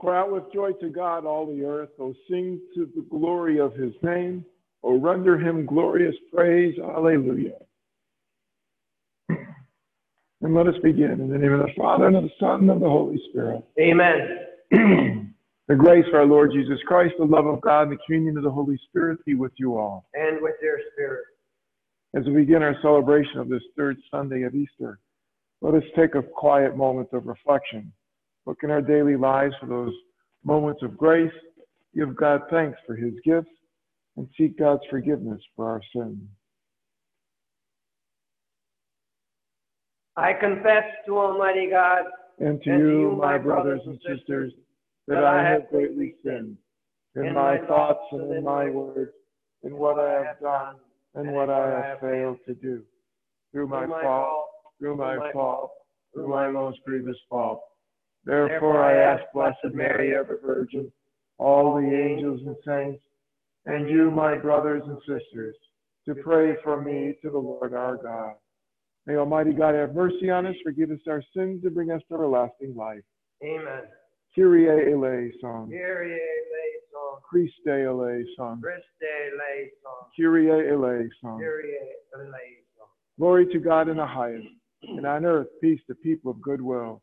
Cry out with joy to God, all the earth. O sing to the glory of his name. O render him glorious praise. Alleluia. And let us begin in the name of the Father, and of the Son, and of the Holy Spirit. Amen. the grace of our Lord Jesus Christ, the love of God, and the communion of the Holy Spirit be with you all. And with your spirit. As we begin our celebration of this third Sunday of Easter, let us take a quiet moment of reflection. Look in our daily lives for those moments of grace, give God thanks for his gifts, and seek God's forgiveness for our sins. I confess to Almighty God and to, and you, you, my brothers and sisters, that, I have greatly sinned in, in my thoughts and in my words, in what I have done and what I have failed to do. Through my fault, through my fault, through my most grievous fault. Therefore I ask Blessed Mary, ever Virgin, all the angels and saints, and you, my brothers and sisters, to pray for me to the Lord our God. May Almighty God have mercy on us, forgive us our sins, and bring us to everlasting life. Amen. Kyrie eleison. Kyrie eleison. Christe eleison. Christe eleison. Kyrie eleison. Kyrie eleison. Glory to God in the highest, and on earth peace to people of good will.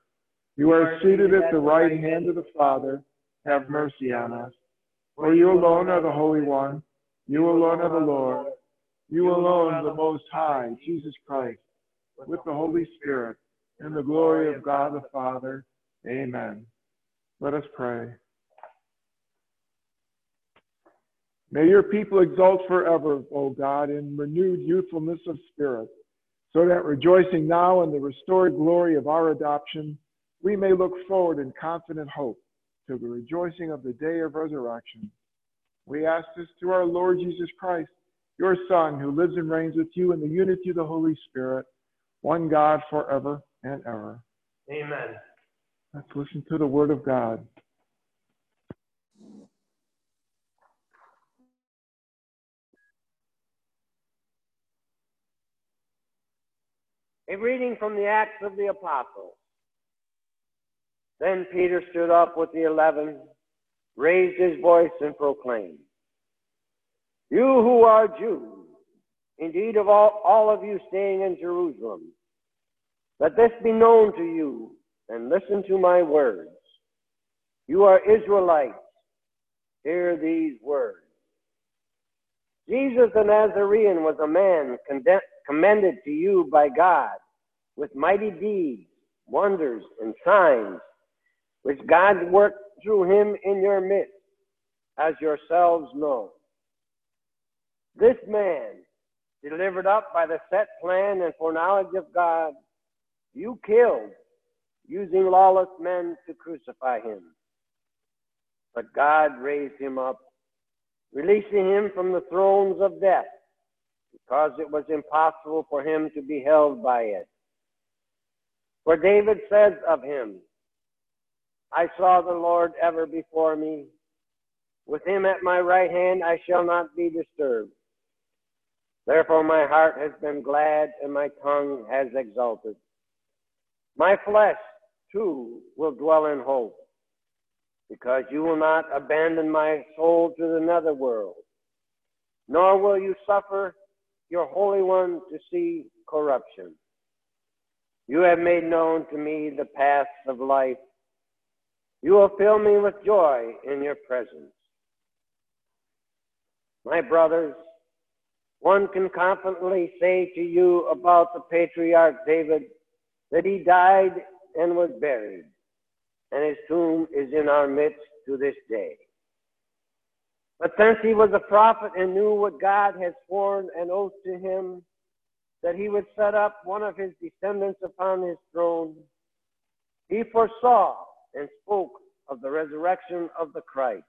You are seated at the right hand of the Father. Have mercy on us. For you alone are the Holy One. You alone are the Lord. You alone the Most High, Jesus Christ, with the Holy Spirit, in the glory of God the Father. Amen. Let us pray. May your people exult forever, O God, in renewed youthfulness of spirit, so that rejoicing now in the restored glory of our adoption, we may look forward in confident hope to the rejoicing of the day of resurrection. We ask this through our Lord Jesus Christ, your Son, who lives and reigns with you in the unity of the Holy Spirit, one God forever and ever. Amen. Let's listen to the word of God. A reading from the Acts of the Apostles. Then Peter stood up with the eleven, raised his voice, and proclaimed, You who are Jews, indeed of all, all of you staying in Jerusalem, let this be known to you, and listen to my words. You are Israelites. Hear these words. Jesus the Nazarene was a man commended to you by God with mighty deeds, wonders, and signs which God worked through him in your midst, as yourselves know. This man, delivered up by the set plan and foreknowledge of God, you killed, using lawless men to crucify him. But God raised him up, releasing him from the thrones of death, because it was impossible for him to be held by it. For David says of him, I saw the Lord ever before me. With him at my right hand, I shall not be disturbed. Therefore, my heart has been glad and my tongue has exulted. My flesh, too, will dwell in hope, because you will not abandon my soul to the nether world, nor will you suffer your Holy One to see corruption. You have made known to me the paths of life. You will fill me with joy in your presence. My brothers, one can confidently say to you about the patriarch David that he died and was buried, and his tomb is in our midst to this day. But since he was a prophet and knew what God had sworn an oath to him, that he would set up one of his descendants upon his throne, he foresaw and spoke of the resurrection of the Christ,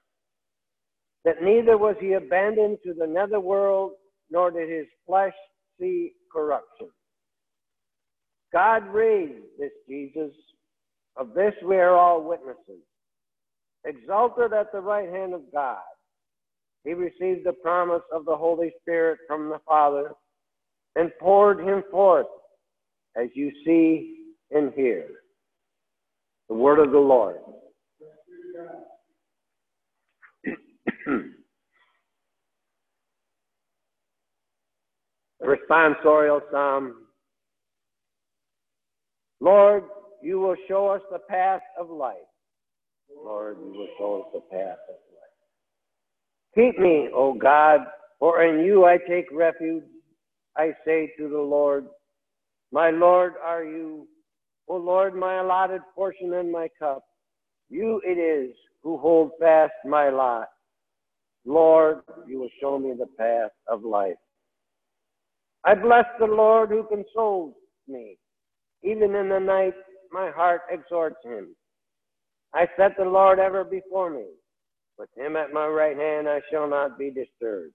that neither was he abandoned to the netherworld, nor did his flesh see corruption. God raised this Jesus. Of this we are all witnesses. Exalted at the right hand of God, he received the promise of the Holy Spirit from the Father and poured him forth, as you see and hear. The word of the Lord. Responsorial Psalm. Lord, you will show us the path of life. Lord, you will show us the path of life. Keep me, O God, for in you I take refuge. I say to the Lord, My Lord are you, O Lord, my allotted portion and my cup. You it is who hold fast my lot. Lord, you will show me the path of life. I bless the Lord who consoles me. Even in the night, my heart exhorts him. I set the Lord ever before me. With him at my right hand, I shall not be disturbed.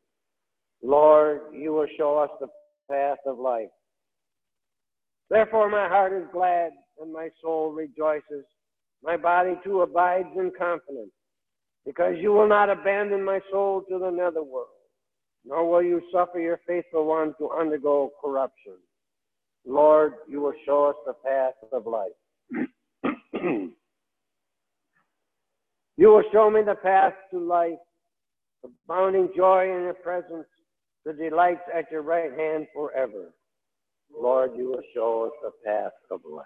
Lord, you will show us the path of life. Therefore, my heart is glad and my soul rejoices. My body too abides in confidence, because you will not abandon my soul to the netherworld, nor will you suffer your faithful one to undergo corruption. Lord, you will show us the path of life. you will show me the path to life, abounding joy in your presence, the delights at your right hand forever. Lord, you will show us the path of life.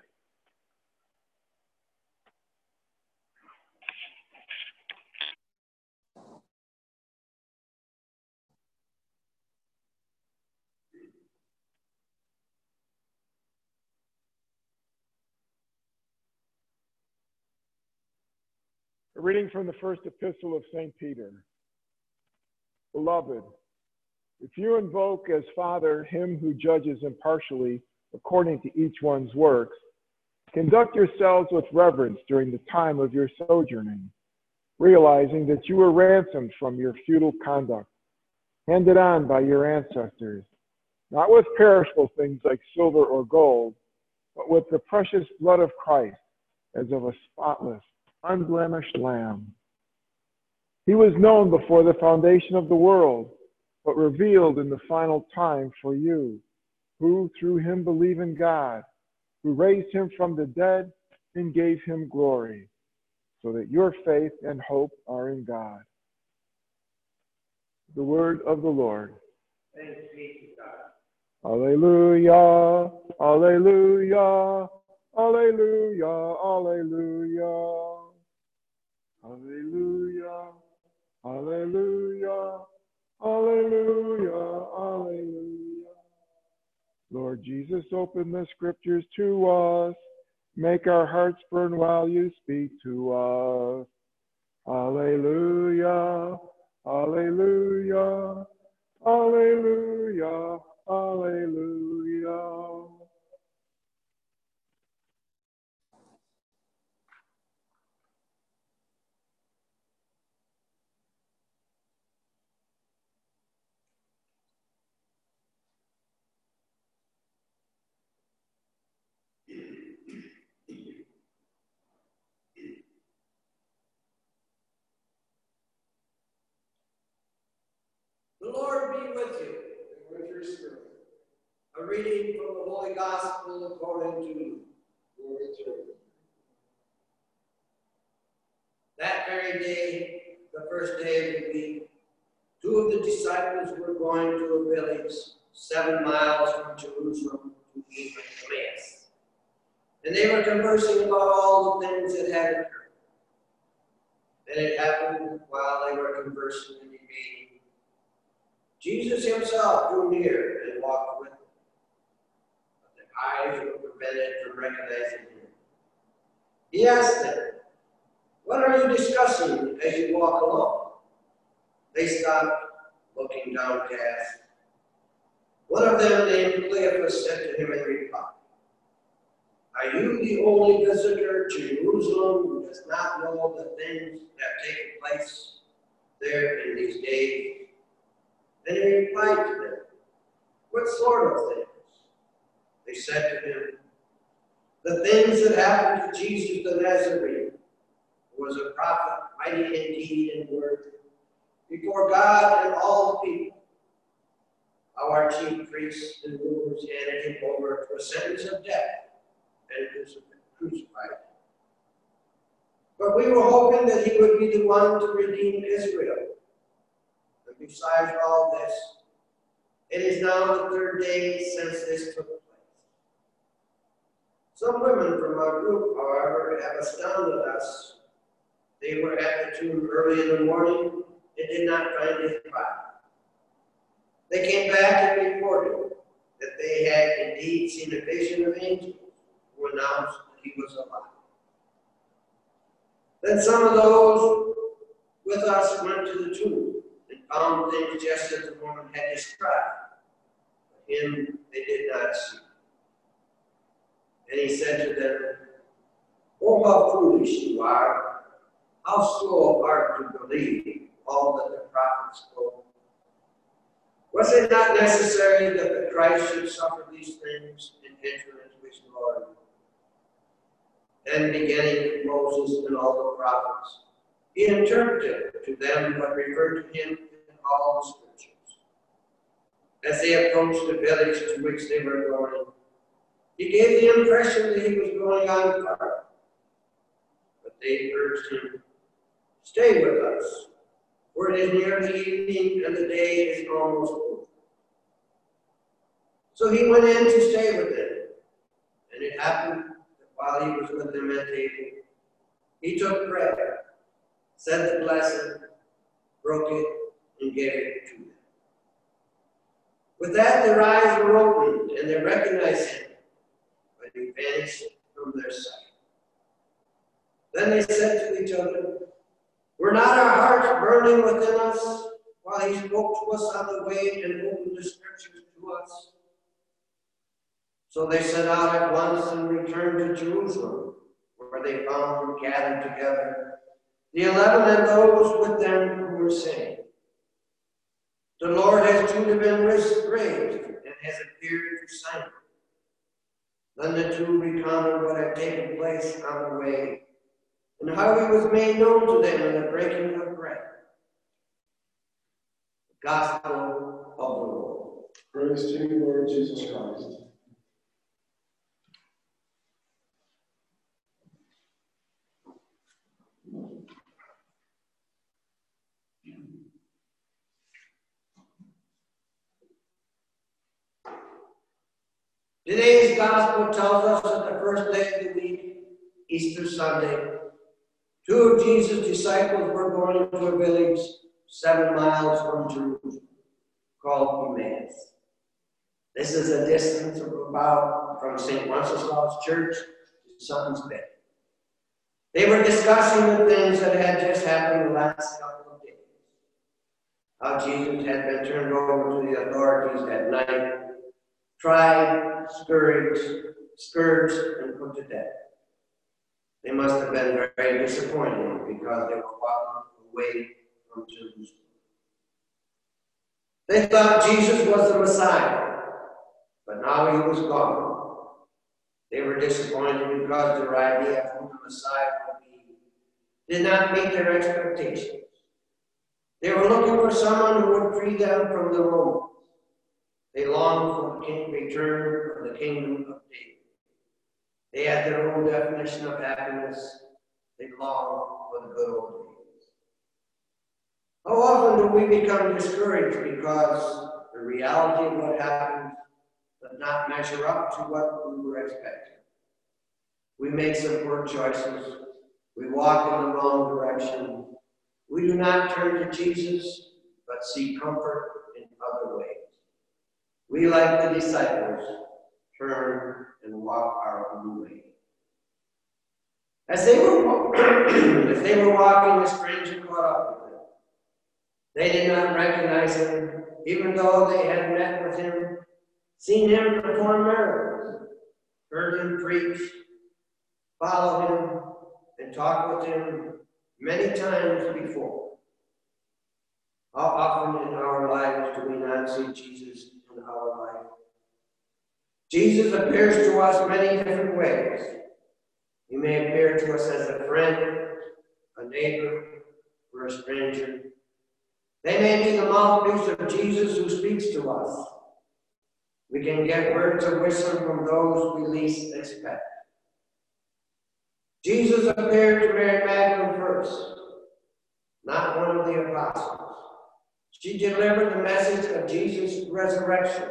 A reading from the first epistle of St. Peter. Beloved, if you invoke as Father him who judges impartially according to each one's works, conduct yourselves with reverence during the time of your sojourning, realizing that you were ransomed from your futile conduct, handed on by your ancestors, not with perishable things like silver or gold, but with the precious blood of Christ, as of a spotless, unblemished lamb. He was known before the foundation of the world, but revealed in the final time for you, who through him believe in God, who raised him from the dead and gave him glory, so that your faith and hope are in God. The word of the Lord. Thanks be to God. Alleluia, alleluia, alleluia, alleluia. Alleluia, alleluia, alleluia, alleluia. Lord Jesus, open the scriptures to us. Make our hearts burn while you speak to us. Alleluia, alleluia, alleluia, alleluia. The With you. and with your spirit. A reading from the Holy Gospel according to. Glory to. That very day, the first day of the week, two of the disciples were going to a village seven miles from Jerusalem to Emmaus. And they were conversing about all the things that had occurred. And it happened while they were conversing. Jesus himself drew near and walked with them. But their eyes were prevented from recognizing him. He asked them, What are you discussing as you walk along? They stopped, looking downcast. One of them, named Cleophas, said to him in reply, Are you the only visitor to Jerusalem who does not know the things that have taken place there in these days? And he replied to them, What sort of things? They said to him, The things that happened to Jesus the Nazarene, who was a prophet, mighty in deed and word, before God and all the people. How our chief priests and rulers handed him over to a sentence of death and crucified him. But we were hoping that he would be the one to redeem Israel. Besides all this, it is now the third day since this took place. Some women from our group, however, have astounded us. They were at the tomb early in the morning and did not find his body. They came back and reported that they had indeed seen a vision of angels who announced that he was alive. Then some of those with us went to the tomb found things just as the woman had described. But him they did not see. And he said to them, Oh, how foolish you are! How slow of heart to believe all that the prophets spoke. Was it not necessary that the Christ should suffer these things and enter into his glory? Then beginning with Moses and all the prophets, he interpreted to them what referred to him all the scriptures. As they approached the village to which they were going, he gave the impression that he was going on far. But they urged him, Stay with us, for it is near the evening and the day is almost over. So he went in to stay with them. And it happened that while he was with them at table, he took bread, said the blessing, broke it, and gave it to them. With that, their eyes were opened, and they recognized him, but he vanished from their sight. Then they said to each other, Were not our hearts burning within us while he spoke to us on the way and opened the scriptures to us? So they set out at once and returned to Jerusalem, where they found gathered together the eleven and those with them who were saying, The Lord has truly been raised and has appeared to Simon. Then the two recounted what had taken place on the way, and how he was made known to them in the breaking of bread. The Gospel of the Lord. Praise to you, Lord Jesus Christ. Today's gospel tells us that the first day of the week, Easter Sunday, two of Jesus' disciples were going to a village seven miles from Jerusalem called Emmaus. This is a distance of about from St. Wenceslaus Church to Sutton's Bay. They were discussing the things that had just happened the last couple of days. How Jesus had been turned over to the authorities at night, tried, scourged, scourged, and put to death. They must have been very disappointed because they were walking away from Jerusalem. They thought Jesus was the Messiah, but now he was gone. They were disappointed because their idea of who the Messiah would be did not meet their expectations. They were looking for someone who would free them from the Romans. Longed for the king return of the kingdom of David. They had their own definition of happiness. They longed for the good old days. How often do we become discouraged because the reality of what happened does not measure up to what we were expecting? We make some poor choices. We walk in the wrong direction. We do not turn to Jesus, but seek comfort in other ways. We, like the disciples, turn and walk our own way. As they were, as they were walking, a stranger caught up with them. They did not recognize him, even though they had met with him, seen him perform miracles, heard him preach, followed him, and talked with him many times before. How often in our lives do we not see Jesus our life? Jesus appears to us many different ways. He may appear to us as a friend, a neighbor, or a stranger. They may be the mouthpiece of Jesus who speaks to us. We can get words of wisdom from those we least expect. Jesus appeared to Mary Magdalene first, not one of the apostles. She delivered the message of Jesus' resurrection.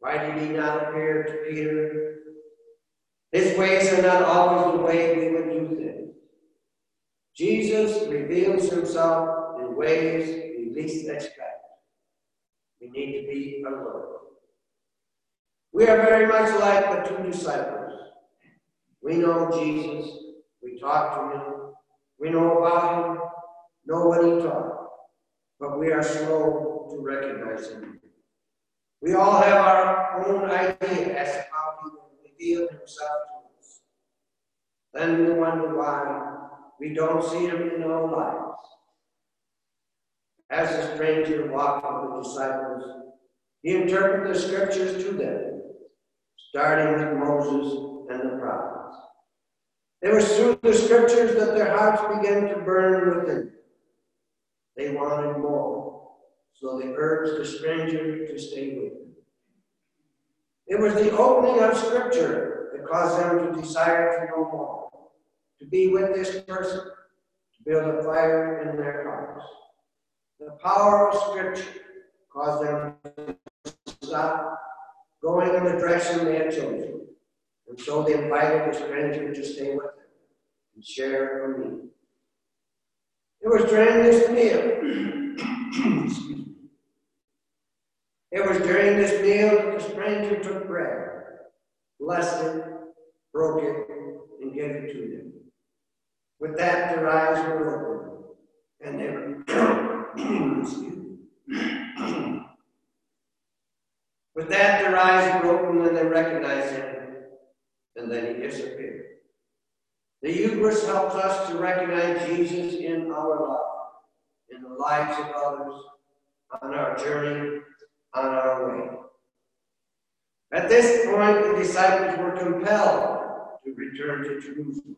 Why did he not appear to Peter? His ways are not always the way we would do things. Jesus reveals himself in ways we least expect. We need to be alert. We are very much like the two disciples. We know Jesus. We talk to him. We know about him, know what he taught, but we are slow to recognize him. We all have our own idea as to how he will reveal himself to us. Then we wonder why we don't see him in our lives. As a stranger walked with the disciples, he interpreted the scriptures to them, starting with Moses and the prophets. It was through the scriptures that their hearts began to burn within them. They wanted more, so they urged the stranger to stay with them. It was the opening of scripture that caused them to desire to know more, to be with this person, to build a fire in their hearts. The power of Scripture caused them to stop going in the direction they had chosen. And so they invited the stranger to stay with them and share a meal. It was during this meal, it was during this meal that the stranger took bread, blessed it, broke it, and gave it to them. With that, their eyes were opened, and they were With that, their eyes were opened and they recognized him, and then he disappeared. The Eucharist helps us to recognize Jesus in our life, in the lives of others, on our journey, on our way. At this point, the disciples were compelled to return to Jerusalem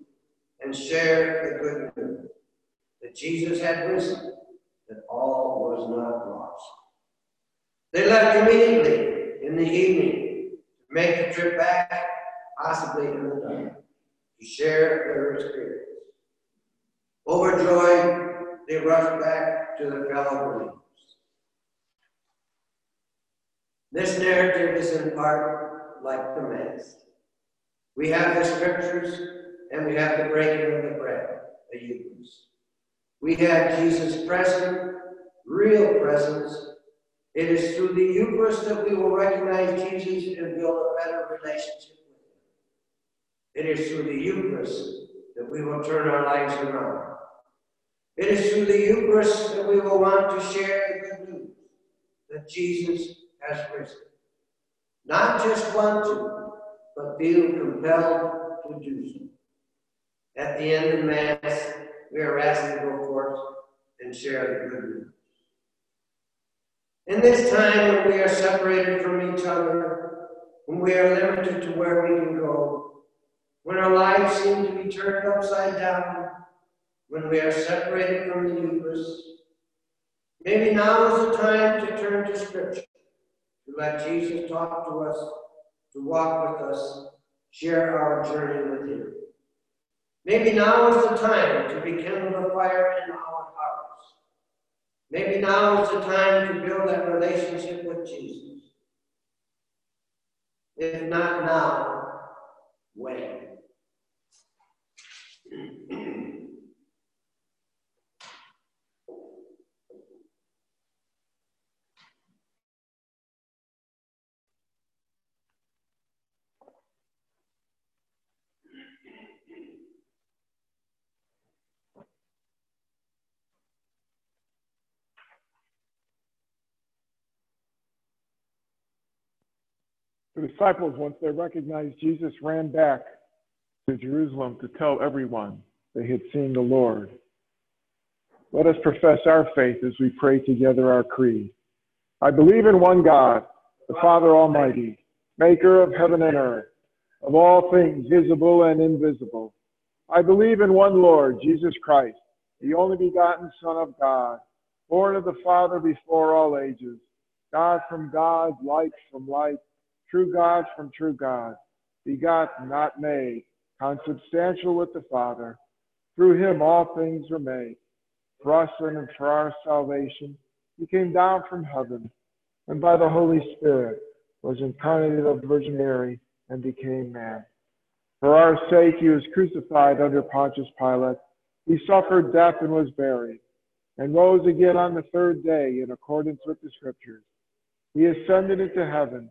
and share the good news that Jesus had risen that all was not lost. They left immediately in the evening to make the trip back, possibly in the night, to share their experience. Overjoyed, they rushed back to their fellow believers. This narrative is in part like the Mass. We have the scriptures and we have the breaking of the bread, the Eucharist. We have Jesus present, real presence. It is through the Eucharist that we will recognize Jesus and build a better relationship. It is through the Eucharist that we will turn our lives around. It is through the Eucharist that we will want to share the good news that Jesus has risen. Not just want to, but feel compelled to do so. At the end of Mass, we are asked to go forth and share the good news. In this time when we are separated from each other, when we are limited to where we can go, when our lives seem to be turned upside down, when we are separated from the Eucharist, maybe now is the time to turn to Scripture, to let Jesus talk to us, to walk with us, share our journey with Him. Maybe now is the time to rekindle the fire in our hearts. Maybe now is the time to build that relationship with Jesus. If not now, when? The disciples, once they recognized Jesus, ran back to Jerusalem to tell everyone they had seen the Lord. Let us profess our faith as we pray together our creed. I believe in one God, the Father Almighty, maker of heaven and earth, of all things visible and invisible. I believe in one Lord, Jesus Christ, the only begotten Son of God, born of the Father before all ages, God from God, light from light, true God from true God, begotten, not made, consubstantial with the Father. Through him all things were made. For us and for our salvation, he came down from heaven, and by the Holy Spirit was incarnated of the Virgin Mary and became man. For our sake he was crucified under Pontius Pilate. He suffered death and was buried, and rose again on the third day in accordance with the Scriptures. He ascended into heaven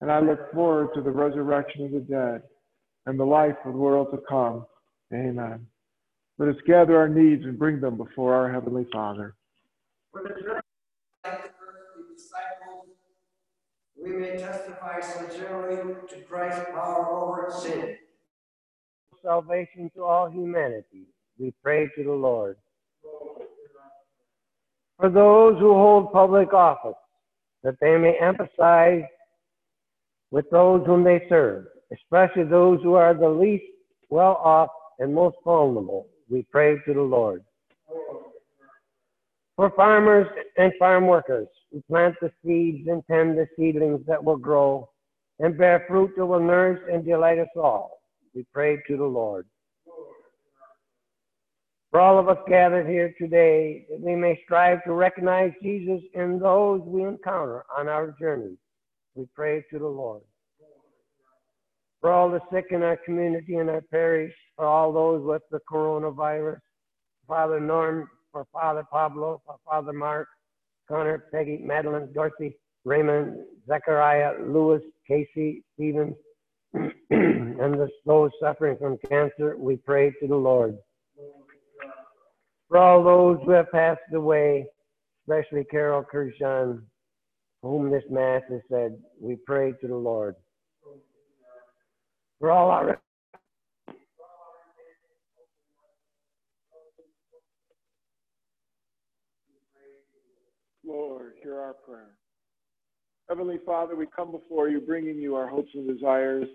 and I look forward to the resurrection of the dead and the life of the world to come. Amen. Let us gather our needs and bring them before our Heavenly Father. For the church, like the earthly disciples, we may testify sincerely to Christ's power over sin. Salvation to all humanity. We pray to the Lord. For those who hold public office, that they may emphasize with those whom they serve, especially those who are the least well off and most vulnerable. We pray to the Lord. For farmers and farm workers who plant the seeds and tend the seedlings that will grow and bear fruit that will nourish and delight us all, we pray to the Lord. For all of us gathered here today, that we may strive to recognize Jesus in those we encounter on our journey, we pray to the Lord for all the sick in our community and our parish, for all those with the coronavirus, Father Norm, for Father Pablo, for Father Mark, Connor, Peggy, Madeline, Dorothy, Raymond, Zechariah, Lewis, Casey, Stephen, and the, those suffering from cancer, we pray to the Lord. For all those who have passed away, especially Carol Kershaw, whom this Mass is said, we pray to the Lord for all our Lord, hear our prayer. Heavenly Father, we come before you, bringing you our hopes and desires.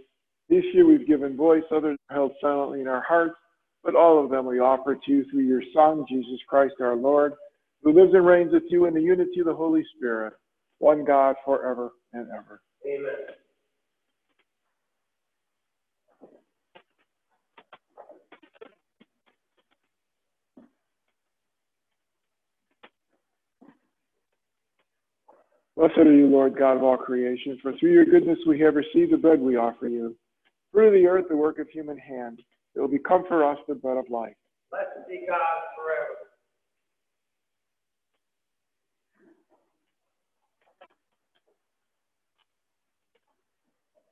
This year we've given voice, others held silently in our hearts, but all of them we offer to you through your Son, Jesus Christ our Lord, who lives and reigns with you in the unity of the Holy Spirit, one God forever and ever. Amen. Blessed are you, Lord God of all creation, for through your goodness we have received the bread we offer you. Fruit of the earth, the work of human hands. It will become for us the bread of life. Blessed be God forever.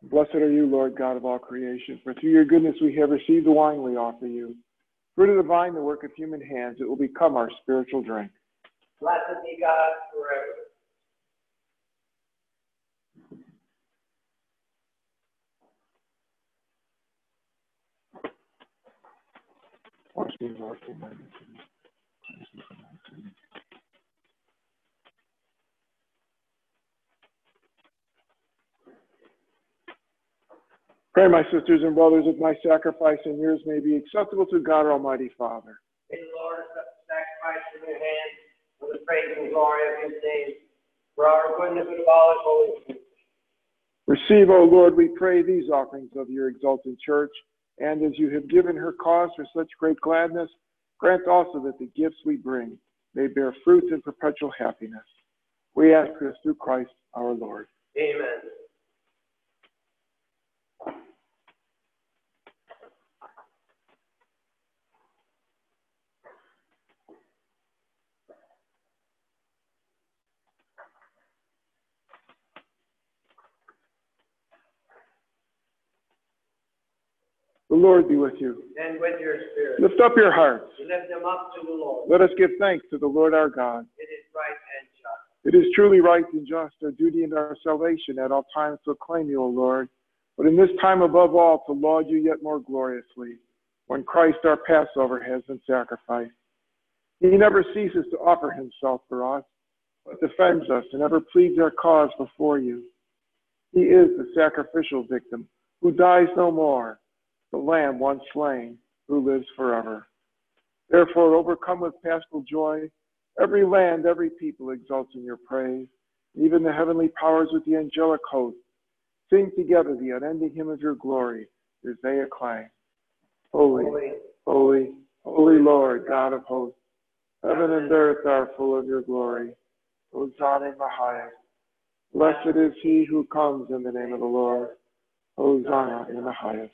Blessed are you, Lord God of all creation, for through your goodness we have received the wine we offer you. Fruit of the vine, the work of human hands, it will become our spiritual drink. Blessed be God forever. Wash me, Lord, from my iniquities. Cleanse me from my sin. Pray, my sisters and brothers, that my sacrifice and yours may be acceptable to God, our Almighty Father. May the Lord accept the sacrifice from your hands for the praise and glory of his name, for our goodness and all his holy. Receive, O Lord, we pray, these offerings of your exalted church, and as you have given her cause for such great gladness, grant also that the gifts we bring may bear fruit in perpetual happiness. We ask this through Christ our Lord. Amen. The Lord be with you. and with your spirit. Lift up your hearts. Lift them up to the Lord. Let us give thanks to the Lord our God. It is right and just. It is truly right and just, our duty and our salvation at all times to acclaim you, O Lord, but in this time above all to laud you yet more gloriously, when Christ our Passover has been sacrificed. He never ceases to offer himself for us, but defends us and ever pleads our cause before you. He is the sacrificial victim who dies no more, the Lamb once slain who lives forever. Therefore, overcome with paschal joy, every land, every people exults in your praise. Even the heavenly powers with the angelic host sing together the unending hymn of your glory as they acclaim. Holy, Holy, holy, holy Lord, God of hosts, heaven and earth are full of your glory. Hosanna in the highest. Blessed is he who comes in the name of the Lord. Hosanna in the highest.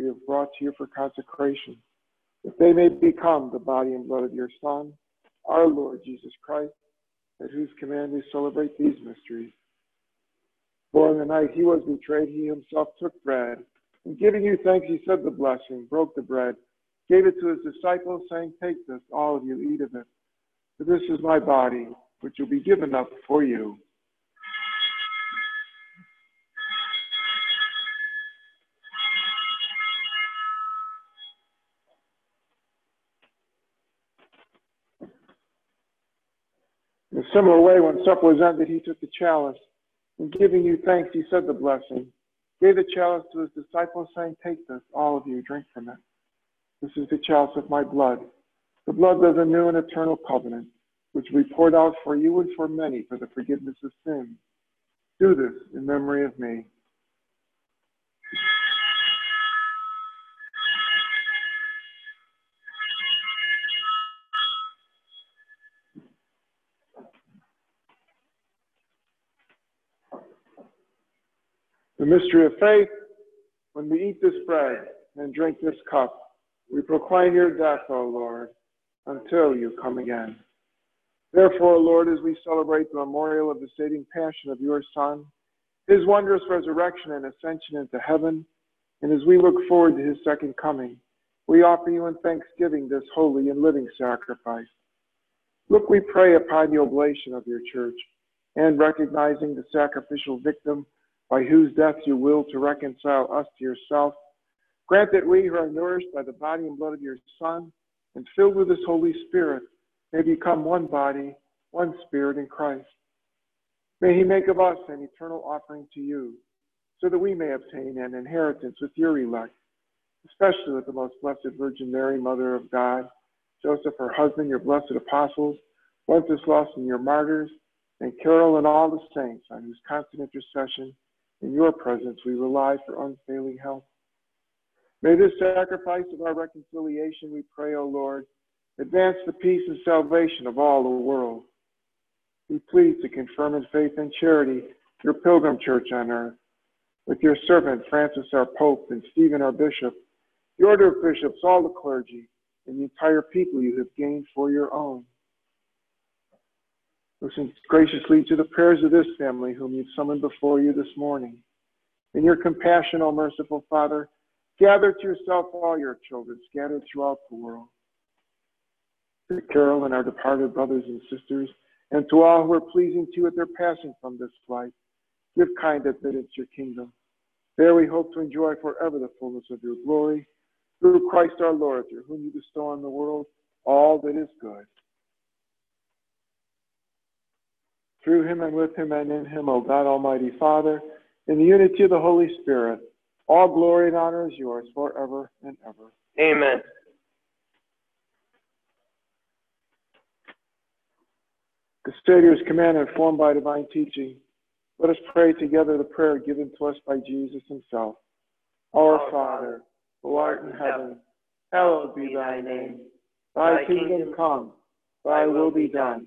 we have brought to you for consecration, that they may become the body and blood of your Son, our Lord Jesus Christ, at whose command we celebrate these mysteries. For in the night he was betrayed, he himself took bread, and giving you thanks, he said the blessing, broke the bread, gave it to his disciples, saying, Take this, all of you, eat of it. For this is my body, which will be given up for you. In a similar way, when supper was ended, he took the chalice, and giving you thanks, he said the blessing, gave the chalice to his disciples, saying, Take this, all of you, drink from it. This is the chalice of my blood, the blood of the new and eternal covenant, which we poured out for you and for many for the forgiveness of sins. Do this in memory of me. Mystery of faith, when we eat this bread and drink this cup, we proclaim your death, O Lord, until you come again. Therefore, Lord, as we celebrate the memorial of the saving passion of your Son, his wondrous resurrection and ascension into heaven, and as we look forward to his second coming, we offer you in thanksgiving this holy and living sacrifice. Look, we pray upon the oblation of your church, and recognizing the sacrificial victim by whose death you will to reconcile us to yourself, grant that we who are nourished by the body and blood of your Son and filled with his Holy Spirit may become one body, one spirit in Christ. May he make of us an eternal offering to you, so that we may obtain an inheritance with your elect, especially with the most blessed Virgin Mary, Mother of God, Joseph, her husband, your blessed apostles, Wenceslaus and your martyrs, and Carol and all the saints on whose constant intercession in your presence we rely for unfailing help. May this sacrifice of our reconciliation, we pray, O Lord, advance the peace and salvation of all the world. Be pleased to confirm in faith and charity your pilgrim church on earth, with your servant Francis our Pope and Stephen our Bishop, the order of bishops, all the clergy, and the entire people you have gained for your own. Listen graciously to the prayers of this family whom you've summoned before you this morning. In your compassion, O merciful Father, gather to yourself all your children scattered throughout the world. To Carol and our departed brothers and sisters, and to all who are pleasing to you at their passing from this life, give kind admittance to your kingdom. There we hope to enjoy forever the fullness of your glory, through Christ our Lord, through whom you bestow on the world all that is good. Through him and with him and in him, O God Almighty Father, in the unity of the Holy Spirit, all glory and honor is yours forever and ever. Amen. The Savior's command informed by divine teaching. Let us pray together the prayer given to us by Jesus himself. Our Father, who art in heaven, hallowed be thy name. Thy kingdom come, thy will be done,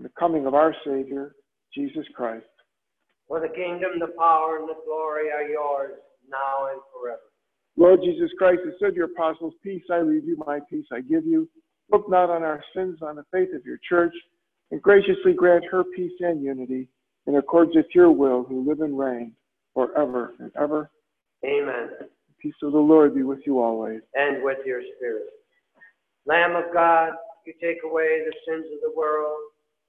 and the coming of our Savior, Jesus Christ. For the kingdom, the power, and the glory are yours, now and forever. Lord Jesus Christ, you said to your apostles, Peace I leave you, my peace I give you. Look not on our sins, on the faith of your church, and graciously grant her peace and unity in accordance with your will, who live and reign forever and ever. Amen. The peace of the Lord be with you always. And with your spirit. Lamb of God, you take away the sins of the world,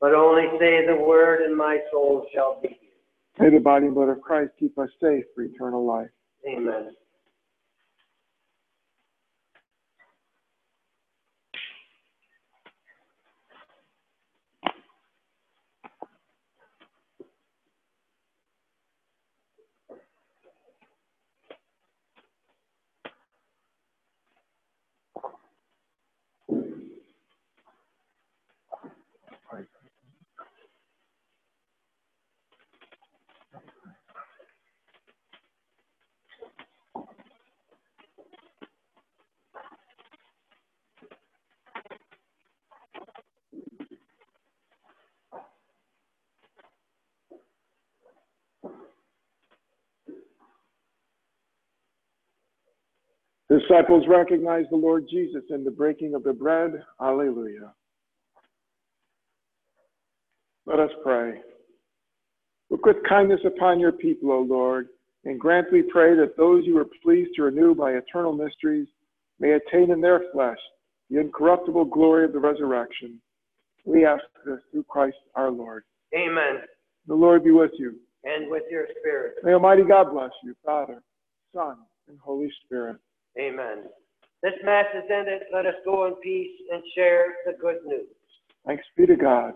but only say the word, and my soul shall be healed. May the body and blood of Christ keep us safe for eternal life. Amen. Disciples recognized the Lord Jesus in the breaking of the bread. Alleluia. Let us pray. Look with kindness upon your people, O Lord, and grant, we pray, that those you are pleased to renew by eternal mysteries may attain in their flesh the incorruptible glory of the resurrection. We ask this through Christ our Lord. Amen. The Lord be with you. And with your spirit. May Almighty God bless you, Father, Son, and Holy Spirit. Amen. This Mass is ended. Let us go in peace and share the good news. Thanks be to God.